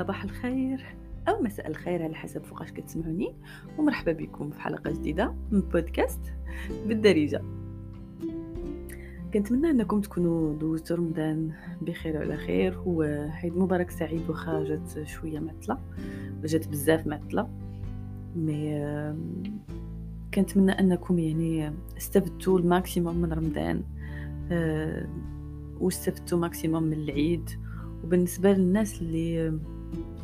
صباح الخير أو مساء الخير على حسب فوقاش كتسمعوني ومرحبا بكم في حلقة جديدة من بودكاست بالدارجة. كنتمنى أنكم تكونوا دوزتوا رمضان بخير وعلى خير وعيد مبارك سعيد واخا جات شوية معطله جات بزاف معطله mais كنتمنى أنكم يعني استفدتوا ال maximum من رمضان واستفدتوا maximum من العيد. وبالنسبة للناس اللي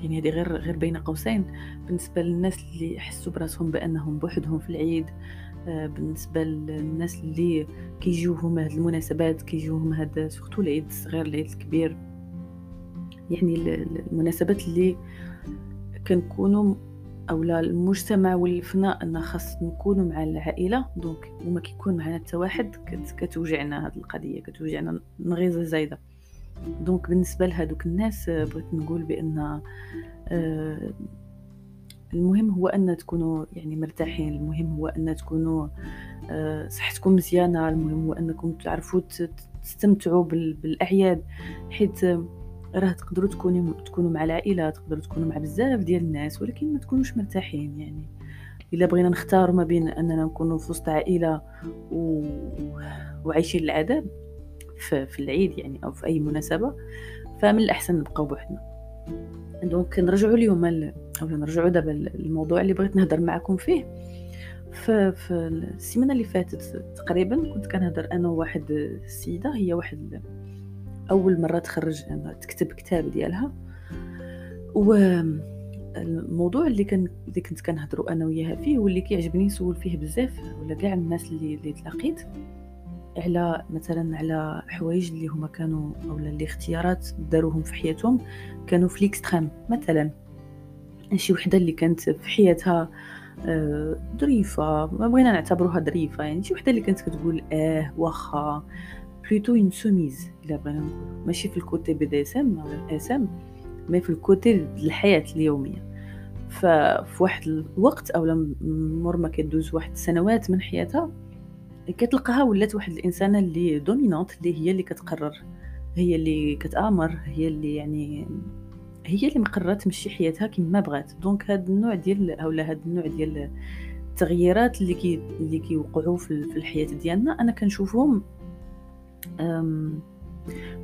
يعني هذه غير غير بين قوسين. بالنسبة للناس اللي يحسوا براسهم بأنهم بوحدهم في العيد آه، بالنسبة للناس اللي كيجيوهم هاد المناسبات كيجيوهم هاد surtout العيد الصغير العيد الكبير. يعني المناسبات اللي كنكونوا اولا المجتمع ولفنا أن خاص نكونوا مع العائلة. donc وما كيكون معنا حتى واحد كتوجعنا هاد القضية كتوجعنا نغيزه زايدة. دونك بالنسبة لهذوك الناس آه، بغيت نقول بأن آه، المهم هو أن تكونوا يعني مرتاحين المهم هو أن تكونوا آه، صحتكم مزيانة المهم هو أنكم تعرفوا تستمتعوا بالأعياد حيت راه تقدروا تكونوا تكونوا مع العائلة تقدروا تكونوا مع بزاف ديال الناس ولكن ما تكونوش مرتاحين يعني. إلا بغينا نختار ما بين أننا نكونوا في وسط عائلة و... وعايشين العذاب في, العيد يعني أو في أي مناسبة فمن الأحسن نبقاو بوحدنا. دونك نرجعوا اليوم أو نرجعوا دابا الموضوع اللي بغيت نهضر معكم فيه. في, في السيمانة اللي فاتت تقريبا كنت كنهضر أنا وواحد السيدة هي واحد أول مرة تخرج تكتب كتاب ديالها. و الموضوع اللي كان اللي كنت كنهضروا أنا وياها فيه واللي كيعجبني نسول فيه بزاف ولا كاع الناس اللي اللي تلاقيت. على مثلا على حوايج اللي هما كانوا اولا اللي اختيارات داروهم في حياتهم كانوا في l'extrême مثلا شي وحدة اللي كانت في حياتها آه، ظريفة ما بغينا نعتبروها ظريفة يعني شي وحدة اللي كانت كتقول آه واخا plutôt une soumise الا بغينا نقول ماشي في ال côté BDSM إس إم مي في الكوتي الحياة اليومية. ففي واحد الوقت اولا مور ما كدوز واحد السنوات من حياتها كتلقاها ولات واحد الإنسانة اللي دومينونت اللي هي اللي كتقرر هي اللي كتآمر هي اللي يعني هي اللي مقررت تمشي حياتها كما بغات. دونك هاد النوع ديال أولا هاد النوع ديال التغييرات اللي كي اللي كيوقعوا في الحياة ديالنا أنا كنشوفهم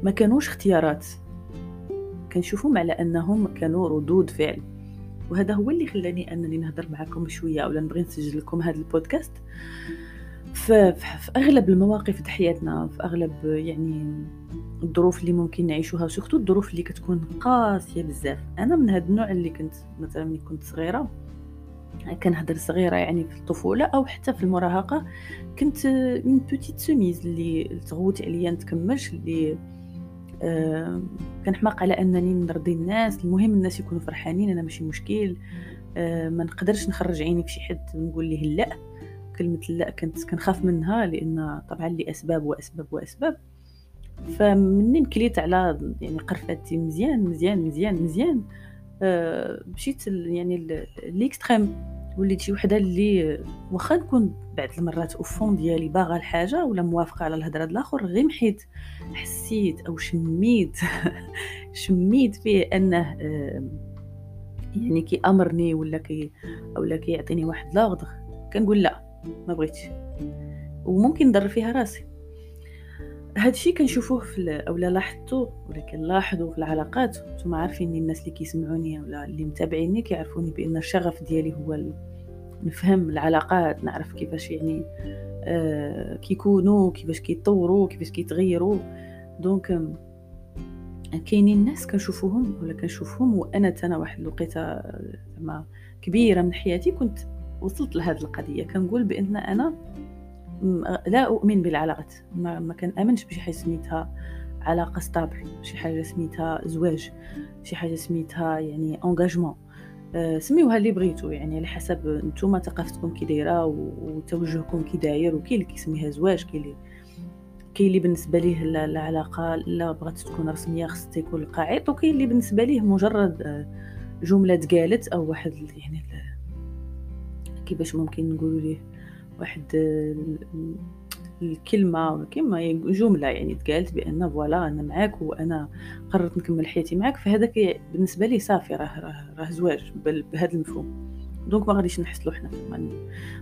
ما كانوش اختيارات. كنشوفهم على أنهم كانوا ردود فعل. وهذا هو اللي خلاني أنني نهضر معكم شوية أولا نبغي نسجل لكم هذا البودكاست. في, في أغلب المواقف د حياتنا في أغلب يعني الظروف اللي ممكن نعيشوها وسورتو الظروف اللي كتكون قاسية بزاف. أنا من هاد النوع اللي كنت مثلا ملي كنت صغيرة كنهضر صغيرة يعني في الطفولة أو حتى في المراهقة كنت من بوتيت سوميز اللي تغوت عليا نتكملش اللي آه كنحماق على أنني نرضي الناس. المهم الناس يكونوا فرحانين أنا ماشي مشكل آه ما نقدرش نخرج عيني في شي حد نقول ليه لا. كلمة لا كنت كنخاف منها لأن طبعا لأسباب وأسباب وأسباب. فمنين كليت على يعني قرفاتي مزيان مزيان مزيان مزيان. أه مشيت يعني ليكستريم. وليت شي وحدة اللي واخا نكون بعض المرات اوفون ديالي باغا الحاجة ولا موافقة على الهضرة الآخر غير محيت. حسيت أو شميت شميت فيه أنه أه يعني كي أمرني ولا كي اولا كيعطيني واحد لاغدغ كنقول لا. ما بغيتش. وممكن نضر فيها راسي. هذا الشيء كنشوفوه في اولا لاحظتو ولا كنلاحظوا في العلاقات. نتوما عارفين الناس اللي كيسمعوني ولا اللي متابعيني كيعرفوني بأن الشغف ديالي هو نفهم العلاقات نعرف كيفاش يعني آه كيكونوا كيفاش كيتطوروا كيفاش كيتغيروا. donc كاينين الناس كنشوفوهم ولا كنشوفهم وأنا أنا واحد الوقيتة زعما كبيرة من حياتي كنت وصلت لهذه القضية. كنقول بأن أنا لا أؤمن بالعلاقات ما, ما كنامنش بشي حاجة سميتها علاقة stable شي حاجة سميتها زواج شي حاجة سميتها يعني engagement أه سميوها اللي بغيتو يعني على حسب نتوما ثقافتكم كي دايرة وتوجهكم كي داير وكاين اللي كيسميها زواج كاين اللي اللي بالنسبة ليه العلاقه لا بغات تكون رسمية خص تكون القاعد وكاين اللي بالنسبة ليه مجرد آه، جملة تقالت أو واحد يعني كيفاش ممكن نقولوا ليه واحد الكلمة كما جملة يعني تقالت بأن voilà أنا معاك وأنا قررت نكمل حياتي معاك فهذاك بالنسبة لي صافي راه راه, راه زواج بهذا المفهوم. donc ما غاديش نحسلو حنا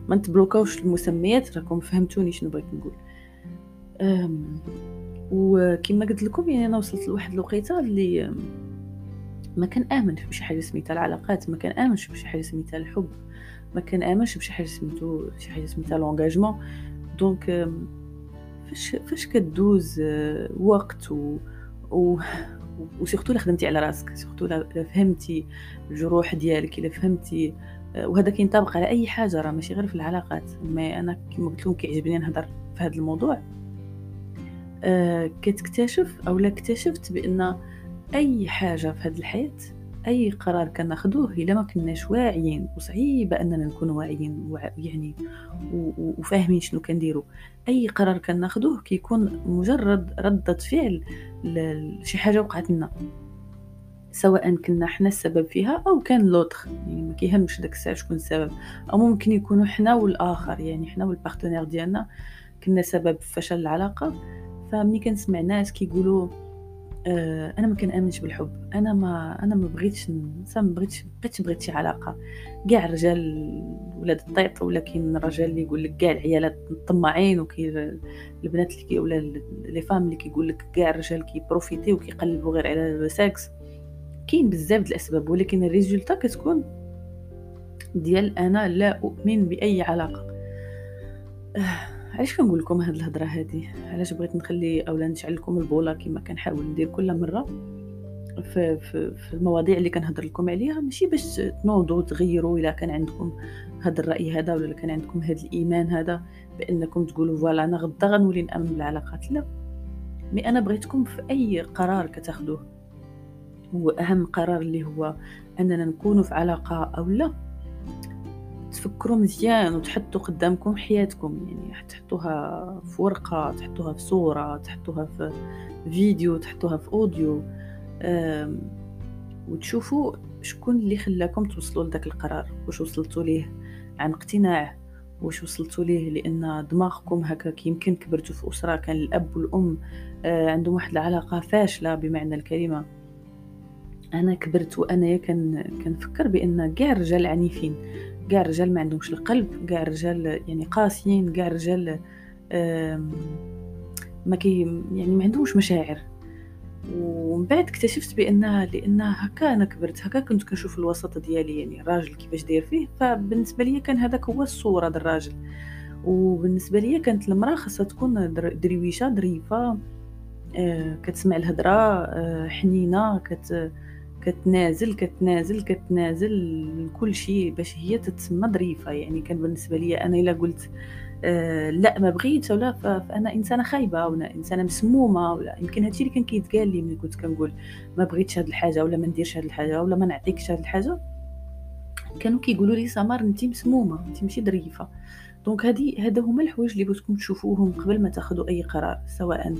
ما, نتبلوكاوش المسميات راكم فهمتوني شنو بغيت نقول. وكما قلت لكم يعني أنا وصلت لواحد الوقيتة اللي ما كان امنش بشي حاجة سميتها العلاقات ما كان امنش بشي حاجة سميتها الحب. ما كان امنش بشي حاجة سميتو شي حاجة سميتها l'engagement. donc فاش فاش كدوز آه، وقت و, و و surtout الا خدمتي على راسك surtout الا فهمتي الجروح ديالك إلا فهمتي آه، وهذا كينطبق على أي حاجة راه ماشي غير في العلاقات. ما أنا كما قلت لكم كيعجبني نهضر في هذا الموضوع. آه كتكتشف أو لا اكتشفت بأن أي حاجة في هذه الحياة أي قرار كناخذوه إلا ما كناش واعيين وصعيبه أننا نكون واعيين يعني وفاهمين شنو كنديروا أي قرار كناخذوه كيكون مجرد ردة فعل لشي حاجة وقعت لنا. سواء كنا حنا السبب فيها أو كان لوطخ يعني ما كيهمش داك الساعة شكون السبب. أو ممكن يكونوا حنا والآخر يعني حنا والبارتنير ديالنا كنا سبب فشل العلاقة. فمني كنسمع ناس كيقولوا أنا ما كنأمنش بالحب. أنا ما أنا ما بغيتش ما بغيتش بغيتش بغيت شي علاقة. كاع الرجال ولاد الطيط ولا كاين الرجال اللي يقول لك كاع العيالات طماعين وكاين البنات اللي ولا les femmes اللي كيقول لك كاع الرجال كي profiter وكيقلبوا غير على السكس كاين بزاف الأسباب ولكن ال résultat كتكون ديال أنا لا أؤمن بأي علاقة. آه. علاش كنقول لكم هاد الهضرة هادي؟ علاش بغيت نخلي أولا نشعل لكم البوله كما كنحاول ندير كل مرة في, في, في المواضيع اللي كنهضر لكم عليها ماشي باش تنوضوا تغيروا إلا كان عندكم هذا الرأي هذا ولا كان عندكم هذا الإيمان هذا بأنكم تقولوا فوالا أنا غدا غنولي نأمن بالعلاقات لا مي أنا بغيتكم في أي قرار كتاخذوه هو أهم قرار اللي هو أننا نكونوا في علاقة أو لا. تفكروا مزيان وتحطوا قدامكم حياتكم يعني تحطوها في ورقة تحطوها في صورة تحطوها في فيديو تحطوها في أوديو وتشوفوا شكون اللي خلاكم توصلوا لذاك القرار واش وصلتوا ليه عن اقتناع واش وصلتوا ليه لأن دماغكم هكاك يمكن كبرتوا في أسرة كان الأب والأم آه، عندهم واحد العلاقة فاشلة بمعنى الكلمة. أنا كبرت وأنا كان كنفكر بأن كاع الرجال عنيفين. كاع الرجال ما عندهمش القلب كاع الرجال يعني قاسيين كاع الرجال ما كي يعني ما عندهمش مشاعر. ومن بعد اكتشفت بأنها لأنها هكا أنا كبرت هكا كنت كنشوف الوسط ديالي يعني الراجل كيفاش داير فيه. فبالنسبة لي كان هذاك هو الصورة ديال الراجل. وبالنسبة لي كانت المرأة خاصها تكون درويشة ظريفه آه، كتسمع الهضره آه، حنينة كت كتنازل كتنازل كتنازل كل شيء باش هي تتسمى ظريفة. يعني كان بالنسبة لي أنا إلا قلت آه لا ما بغيت ولا فأنا إنسانة خايبة ولا إنسانة مسمومة ولا يمكن هادشي اللي كان كيتقال لي ملي كنت كنقول ما بغيتش هاد الحاجة ولا ما نديرش هاد الحاجة ولا ما نعطيكش هاد الحاجة. كانوا كيقولوا لي سمار انت مسمومة انت ماشي ظريفة. دونك هادي هذا هما الحوايج اللي بغيتكم تشوفوهم قبل ما تاخذوا أي قرار سواء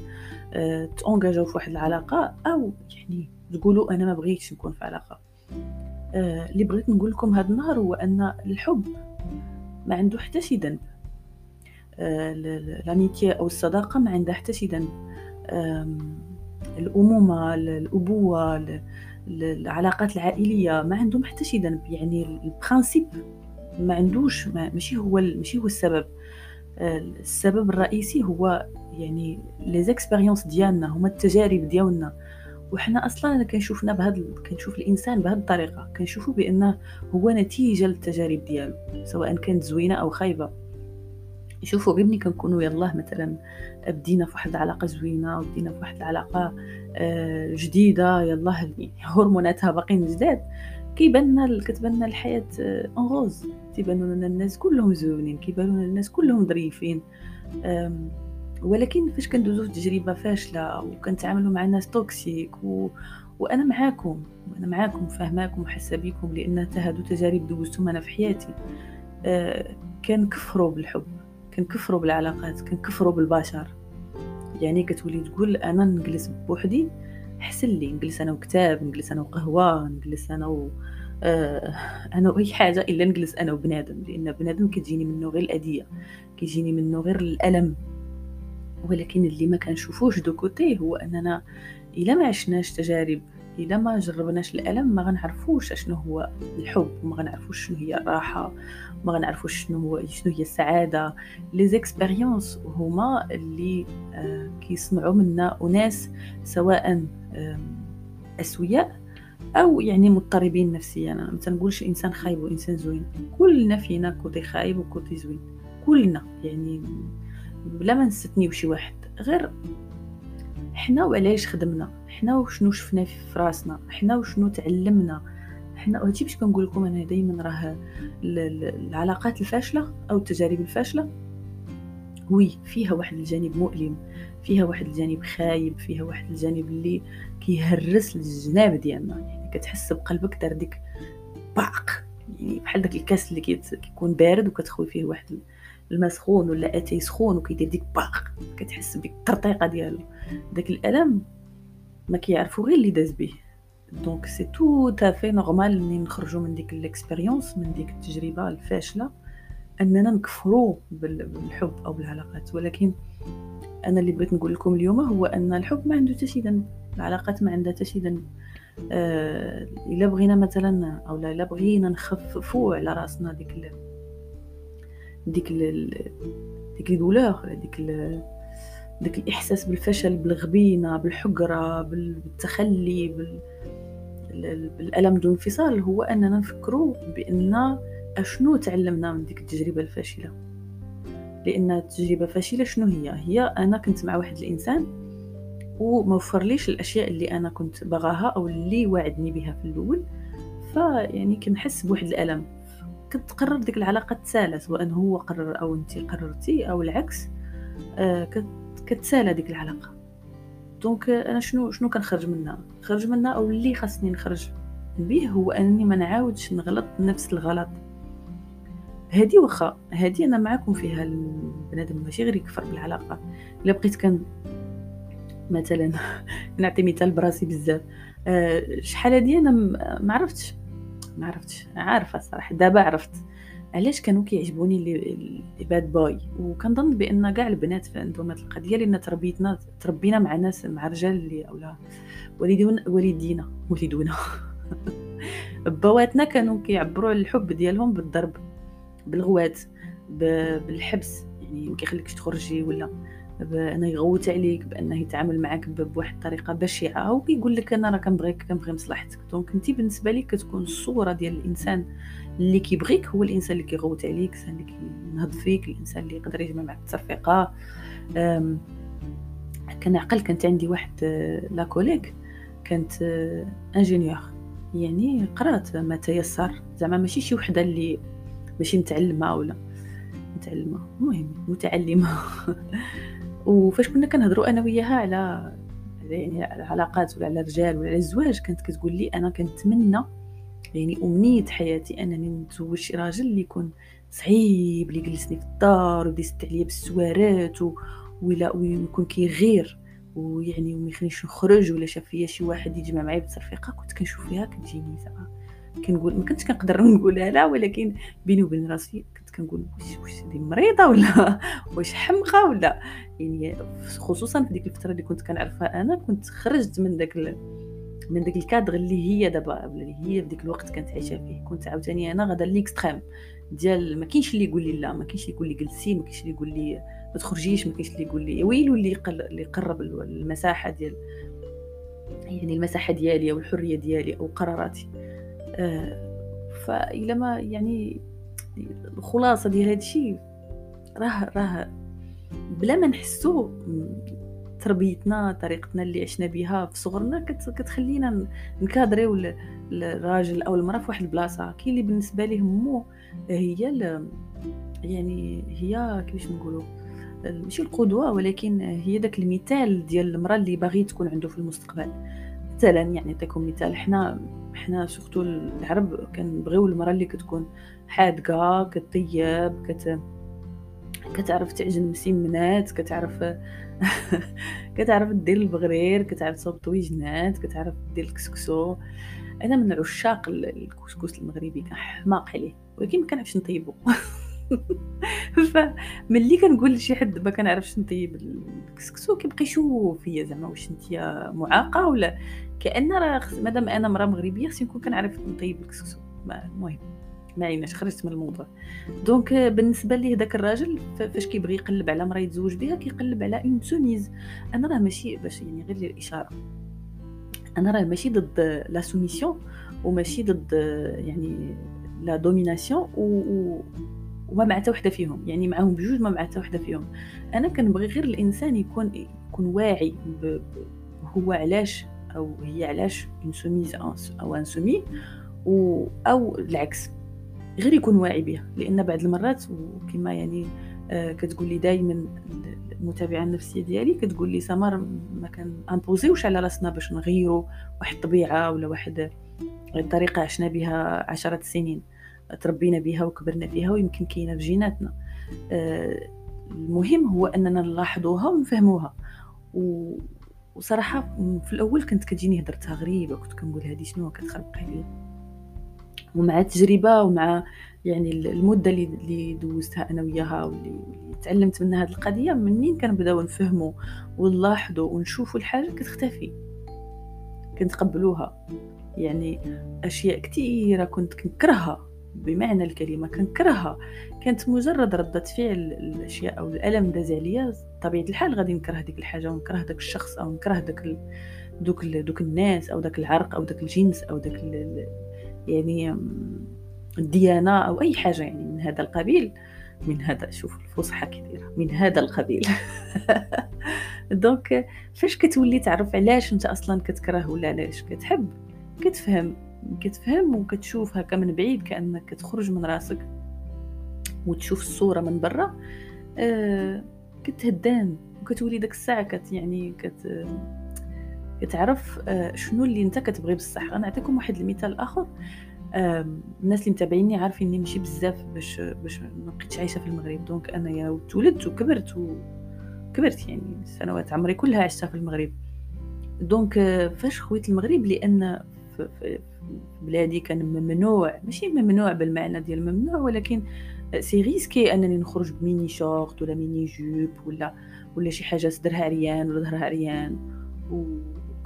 آه تونجاجاو في واحد العلاقة أو يعني تقولوا أنا ما بغيتش نكون في علاقة. آه اللي بغيت نقول لكم هذا النهار هو أن الحب ما عنده حتى شي ذنب. آه أو الصداقة ما عندها حتى شي ذنب. الأمومة الأبوة العلاقات العائلية ما عندهم حتى شي ذنب. يعني ال principe ما عندوش ماشي هو ماشي هو السبب. آه، السبب الرئيسي هو يعني les expériences ديالنا هما التجارب ديالنا. وحنا أصلا كنشوفنا بهذا كنشوف الإنسان بهذه الطريقة كنشوفه بأنه هو نتيجة للتجارب ديالو سواء كانت زوينة أو خايبة. شوفوا غير ملي كنكونوا يلاه مثلا بدينا في واحد العلاقة زوينة وبدينا في واحد العلاقة آه، جديدة يلاه يعني هرموناتها باقيين جداد كيبان لنا كتبان لنا الحياة en آه، rose تيبانوا لنا الناس كلهم زوينين كيبانوا لنا الناس كلهم ظريفين ولكن فاش كندوزو في تجربة فاشله وكنتعاملوا مع ناس toxiques و... وأنا معاكم وأنا معاكم فاهماكم وحاسة بكم لأن هادو تجارب دوزتهم أنا في حياتي. آه كنكفروا بالحب كنكفروا بالعلاقات كنكفروا بالبشر. يعني كتولي تقول أنا نجلس بوحدي احسن لي نجلس أنا وكتاب نجلس أنا وقهوة نجلس أنا و... آه أنا وأي حاجة إلا نجلس أنا وبنادم لأن بنادم كتجيني منه غير الاذيه كيجيني منه غير الألم. ولكن اللي ما كنشوفوش deux côtés هو أننا إلا ما عشناش تجارب إلا ما جربناش الألم ما غنعرفوش أشنو هو الحب وما غنعرفوش شنو هي الراحة ما غنعرفوش شنو هو شنو هي السعادة. les expériences هما اللي آه كيصنعوا منا أناس سواء أسوياء أو يعني مضطربين نفسيا. أنا ما تنقولش إنسان خايب وإنسان زوين. كلنا فينا côté خايب و côté زوين. كلنا. يعني بلا ما نستثنيو شي واحد غير حنا وعلاش خدمنا؟ حنا وشنو شفنا في راسنا حنا وشنو تعلمنا؟ حنا وهادشي باش كنقول لكم أنا دائما راه العلاقات الفاشلة أو التجارب الفاشلة وي فيها واحد الجانب مؤلم فيها واحد الجانب خايب فيها واحد الجانب اللي كيهرس الجناب ديالنا. يعني كتحس بقلبك دار ديك باق يعني بحال داك الكاس اللي كيكون بارد وكتخوي فيه واحد الماء سخون ولا اتاي سخون وكيدير ديك باق كتحس بالترطيقه ديالو. داك الألم ما كيعرفو غير اللي داز به donc c'est tout à fait normal منين نخرجوا من ديك ال expérience من ديك التجربة الفاشلة أننا نكفروا بالحب أو بالعلاقات. ولكن أنا اللي بغيت نقول لكم اليوم هو أن الحب ما عنده حتى شي ذنب. العلاقات ما عندها حتى شي ذنب. آه إلا بغينا مثلا أو لا بغينا نخففوا على رأسنا ديك. ديك ال... ديك الدولور ديك ال... ديك الإحساس بالفشل بالغبينة بالحقرة بالتخلي بال... بالألم دون انفصال هو أننا نفكروا بأن أشنو تعلمنا من ديك التجربة الفاشلة. لأن التجربة فاشله شنو هي؟ هي أنا كنت مع واحد الإنسان وما وفرليش الأشياء اللي أنا كنت بغاها أو اللي وعدني بها في الأول فيعني كنحس بواحد الألم. كتقرر ديك العلاقة تسالى سواء هو قرر أو انت قررتي أو العكس آه كتسالى ديك العلاقة. دونك أنا شنو شنو كنخرج منها؟ خرج منها أو اللي خاصني نخرج به هو أنني ما نعاودش نغلط نفس الغلط. هادي واخا هادي أنا معاكم فيها البنادم ماشي غير يكفر بالعلاقة. إلا بقيت كان مثلا نعطي مثال براسي بزاف. أه شحال هادي أنا ما عرفتش ما عرفتش. عارفة الصراحة. دابا عرفت. علاش كانوا كيعجبوني لي باد بوي وكنظن بأن كاع البنات عندهم هاد القضية لأن تربيتنا تربينا مع ناس مع رجال اللي أولا والدينا. والدينا. والدونا بواتنا كانوا كيعبروا على الحب ديالهم بالضرب بالغوات بالحبس. يعني ما كيخليكش تخرجي ولا بانه يغوت عليك بأنه يتعامل معك بواحد الطريقة بشعة وكيقول لك أنا راه كنبغيك كنبغي مصلحتك. donc انت بالنسبة لك كتكون الصورة ديال الإنسان اللي كيبغيك هو الإنسان اللي كيغوت عليك الإنسان اللي كينهض فيك الإنسان اللي يقدر يجمع معك التصرفيقه كنعقل كانت عندي واحد آه، la collègue كانت ingénieur آه، يعني قرات ما تيسر. زعما ماشي شي وحدة اللي ماشي متعلمة ولا متعلمة المهم متعلمة. وفاش كنا كنهضروا أنا وياها على يعني على العلاقات ولا على الرجال ولا على الزواج كانت كتقول لي أنا كنتمنى يعني أمنية حياتي أنني نتزوج شي راجل اللي يكون صعيب اللي يجلسني في الدار ويبدا عليا بالسوارات و... ولا ويكون كيغير ويعني وما يخلينيش نخرج ولا شاف فيا شي واحد يجمع معايا بالتصرفيقه كنت كنشوف فيها كتجيني زعما كنقول ما كنتش كنقدر نقولها لا ولكن بيني وبين راسي كنقول واش واش مريضة ولا واش حمقى ولا. يعني خصوصا في ديك الفترة اللي كنت كنعرفها أنا كنت خرجت من داك من داك الكادر اللي هي دابا اللي هي في ديك الوقت كانت عايشة فيه. كنت عاوتاني أنا غادا l'extrême ديال ما كاينش اللي يقول لي لا ما كاينش اللي يقول لي جلسي ما كاينش اللي يقول لي ما تخرجيش ما كاينش اللي يقول لي ويلو اللي اللي يقرب المساحة ديال يعني المساحة ديالي أو الحرية ديالي أو قراراتي. آه فإلا ما يعني الخلاصة ديال هادشي راه راه بلا ما نحسو تربيتنا طريقتنا اللي عشنا بها في صغرنا كتخلينا نكادريو الراجل أو المرأة في واحد البلاصة. كاين اللي بالنسبة ليه مو هي يعني هي كيفاش نقولوا ماشي القدوة ولكن هي داك المثال ديال المرأة اللي باغي تكون عنده في المستقبل. مثلا يعني نعطيكم مثال حنا حنا surtout العرب كنبغيو المراه اللي كتكون حادقة كطيب كت كتعرف تعجن مسمنات كتعرف كتعرف دير البغرير كتعرف تصوب طويجنات كتعرف دير الكسكسو. أنا من عشاق الكسكس المغربي كنحماق عليه ولكن ما كنعرفش نطيبو. فملي كنقول لشي حد ما كنعرفش نطيب الكسكسو كيبقى يشوف فيا زعما واش انت معاقة ولا كأن راه مادام أنا مراه مغربية خصني نكون كنعرف نطيب الكسكسو المهم ما عيناش خرجت من الموضوع. donc بالنسبة ليه داك الراجل فاش كيبغي يقلب على مراه يتزوج بها كيقلب على une soumise أنا راه ماشي باش يعني غير الإشارة. أنا راه ماشي ضد la soumission وماشي ضد يعني la domination و, وما مع حتى وحدة فيهم. يعني معاهم بجوج ما مع حتى وحدة فيهم. أنا كنبغي غير الإنسان يكون يكون واعي هو علاش أو هي علاش une soumise أو un soumis و أو العكس. غير يكون واعي بها. لأن بعض المرات وكما يعني آه كتقول لي دائما المتابعة النفسية ديالي كتقول لي سمر ما كان امبوزيوش على راسنا باش نغيروا واحد الطبيعة ولا واحد الطريقة عشنا بها عشرات السنين تربينا بها وكبرنا فيها ويمكن كاينة في جيناتنا. آه المهم هو أننا نلاحظوها ونفهموها. و... وصراحة في الأول كنت كتجيني هضرتها غريبه كنت كنقول هذه شنو كتخربق عليا ومع التجربة ومع يعني المدة اللي اللي دوزتها أنا وياها واللي تعلمت منها هذه القضية منين كنبداو نفهموا ونلاحظوا ونشوفوا الحاجة كتختفي. كنتقبلوها. يعني أشياء كثيره كنت كنكرهها. بمعنى الكلمة كنكرهها كانت مجرد ردة فعل الأشياء أو الألم داز عليا طبيعة الحال غادي نكره ديك الحاجة ونكره داك الشخص أو نكره داك دوك دوك الناس أو داك العرق أو داك الجنس أو داك يعني الديانة أو أي حاجة يعني من هذا القبيل. من هذا شوف الفصحى كثيرة. من هذا القبيل. donc فاش كتولي تعرف علاش أنت أصلا كتكره ولا علاش كتحب؟ كتفهم. كتفهم وكتشوف هكا من بعيد كأنك كتخرج من راسك وتشوف الصورة من برا. آه كتهدان وكتولي داك الساعة كت يعني كت كتعرف آه، شنو اللي انت كتبغي بصح. غنعطيكم واحد المثال آخر. الناس اللي متابعيني عارفين إني ماشي بزاف باش باش ما بقيتش عايشة في المغرب. donc أنا يا تولدت وكبرت وكبرت يعني سنوات عمري كلها عشتها في المغرب. donc آه، فاش خويت المغرب؟ لأن في بلادي كان ممنوع ماشي ممنوع بالمعنى ديال ممنوع ولكن c'est risqué أنني نخرج ب mini short ولا mini-jupe ولا ولا شي حاجة صدرها عريان ولا ظهرها عريان و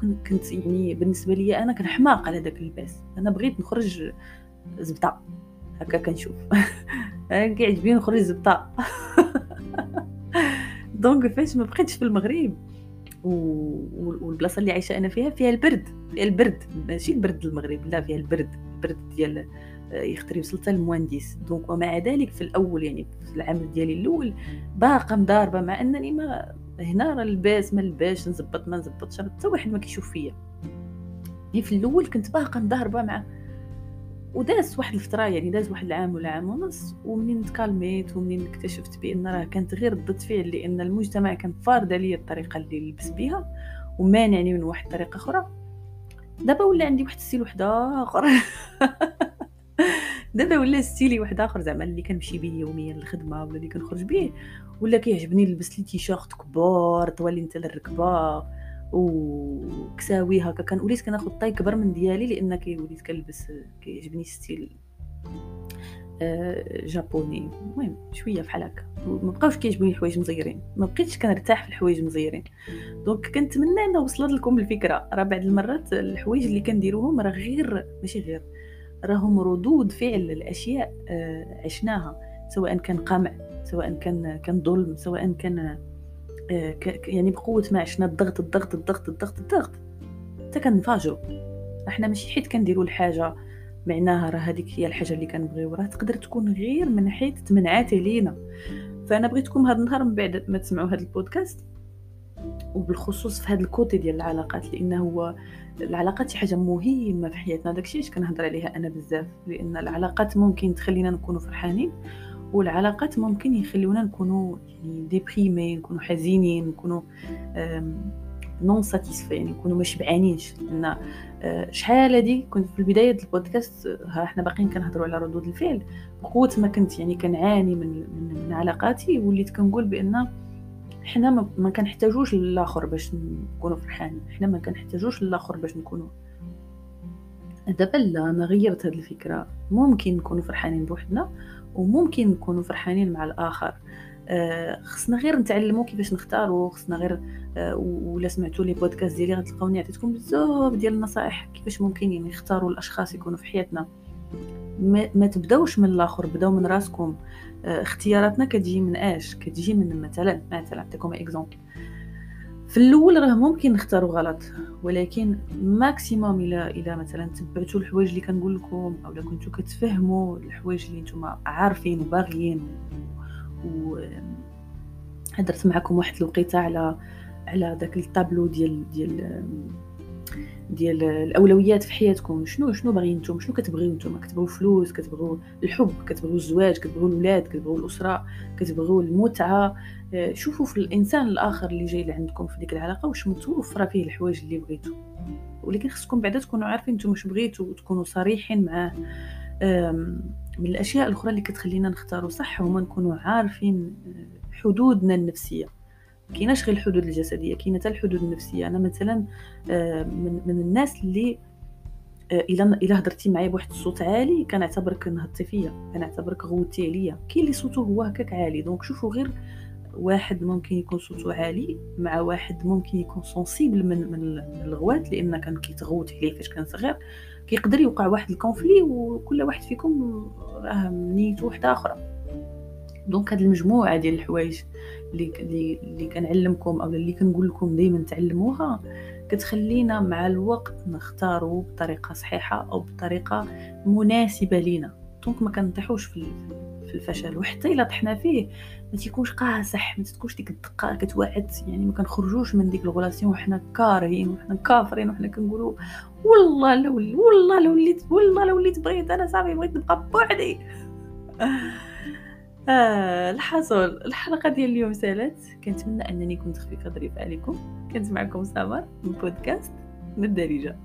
كنت يعني بالنسبة لي أنا كنحماق على داك اللباس أنا بغيت نخرج زلطة. هكا كنشوف. كيعجبني نخرج زلطة. donc فاش ما بقيتش في المغرب والبلاصة اللي عايشة أنا فيها فيها البرد. البرد. ماشي البرد المغرب. لا فيها البرد. البرد ديال يخطري وصلت للمهندس دونك ومع ذلك في الأول يعني في العمل ديالي الأول باقا مضاربة مع أنني ما هنا راه الباس ما لباش نزبط ما نزبطش. حتى واحد ما كيشوف فيا. يعني في الأول كنت باقا مضاربة مع وداز واحد الفترة يعني داز واحد العام ولا عام ونص ومنين تكالميت ومنين اكتشفت بأن راه كانت غير ردة فعل لأن المجتمع كان فارض عليا الطريقة اللي نلبس بها ومانعني من واحد الطريقة أخرى. دابا ولا عندي واحد ال style واحد آخر. دابا ولا style ي واحد آخر زعما اللي كنمشي بيه يوميا للخدمة ولا اللي كنخرج بيه ولا كيعجبني نلبس les t-shirts كبار طوالي انت للركبه وكساوي هكا. كان وليت كناخذ taille كبر من ديالي لأن كي وليت كنلبس كيعجبني style آه، japonais. المهم شوية بحال هكا. ما بقاوش كيعجبوني الحوايج مزيرين. ما بقيتش كنرتاح في الحوايج مزيرين. دونك كنتمنى ان وصلت لكم الفكرة. راه بعض المرات الحوايج اللي كنديروهم راه غير ماشي غير راهم ردود فعل الأشياء آه، عشناها. سواء كان قمع سواء كان كان ظلم سواء كان يعني بقوة ما عشنا الضغط الضغط الضغط الضغط الضغط. حتى كنفاجئوا. إحنا ماشي حيت كنديروا الحاجة معناها راه هذيك هي الحاجة اللي كنبغيو. راه تقدر تكون غير من حيث تمنعات علينا. فأنا بغيتكم هذا النهار من بعد ما تسمعوا هذا البودكاست وبالخصوص في هذا ال côté ديال العلاقات لأنه هو العلاقات شي حاجة مهمة في حياتنا. داكشي علاش كنهضر عليها أنا بزاف لأن العلاقات ممكن تخلينا نكونوا فرحانين والعلاقات ممكن يخلونا نكونوا يعني déprimés نكونوا حزينين نكونوا non satisfaits يعني نكونوا ما لأن آه، شحال هادي؟ كنت في البداية البودكاست ها إحنا باقيين كنهضروا على ردود الفعل. بقوة ما كنت يعني كنعاني من من, من علاقاتي وليت كنقول بأن حنا ما كنحتاجوش للآخر باش نكونوا فرحانين. حنا ما كنحتاجوش للآخر باش نكونوا. دابا لا أنا غيرت هذه الفكرة. ممكن نكونوا فرحانين بوحدنا وممكن نكونوا فرحانين مع الآخر. آه، خصنا غير نتعلموا كيفاش نختاروا خصنا غير آه، ولا سمعتوا لي بودكاست ديالي غتلقاوني عطيتكم بزاف ديال النصائح كيفاش ممكن يعني نختاروا الأشخاص يكونوا في حياتنا. ما, ما تبداوش من الآخر بداو من راسكم. آه، اختياراتنا كتجي من اش كتجي من مثلا مثلا نعطيكم exemple في الأول راه ممكن نختاروا غلط ولكن maximum إلى إلى مثلا تبعتوا الحوايج اللي كنقول لكم أو كنتو كتفهموا الحوايج اللي نتوما عارفين وباغيين. و هدرت معكم واحد الوقيتة على على داك الطابلو ديال ديال ديال الأولويات في حياتكم. شنو شنو باغيين نتوما؟ شنو كتبغيو نتوما؟ كتبغيو فلوس كتبغيو الحب كتبغيو الزواج كتبغيو الاولاد كتبغيو الأسرة كتبغيو المتعة. شوفوا في الإنسان الآخر اللي جاي لعندكم في ديك العلاقة واش متوفره فيه الحوايج اللي بغيتو. ولكن خصكم بعدا تكونوا عارفين نتوما واش بغيتو وتكونوا صريحين معاه. من الأشياء الأخرى اللي كتخلينا نختاروا صح هما نكونوا عارفين آه، حدودنا النفسية. كايناش غير الحدود الجسدية كاينة حتى الحدود النفسية. أنا مثلا آه، من, من الناس اللي آه، إلا إلا هضرتي معايا بواحد الصوت عالي كنعتبرك نهرتي فيا كنعتبرك غوتي عليا. كاين اللي صوته هو هكاك عالي. donc شوفوا غير واحد ممكن يكون صوته عالي مع واحد ممكن يكون sensible من من الغوات لأن كان كيتغوت عليه فاش كان صغير. كيقدر يوقع واحد conflit وكل واحد فيكم راه نيته وحدة أخرى. donc هاد المجموعة ديال الحوايج اللي, اللي كنعلمكم أو اللي كنقول لكم دائما تعلموها كتخلينا مع الوقت نختاروا بطريقة صحيحة أو بطريقة مناسبة لينا. donc ما كنطيحوش في في الفشل وحتى الا طحنا فيه. ما تيكونش قاصح ما تكونش ديك الدقة كتوعد يعني ما كنخرجوش من ديك ال relation وحنا كارهين وحنا كافرين وحنا كنقولوا والله لو والله لو وليت والله لو وليت بغيت أنا صافي بغيت نبقى بوحدي. آه الحصول. الحلقة ديال اليوم سالت كنتمنى أنني كنت خفيفه ظريفه عليكم كنت معكم سمر من بودكاست من الدارجة.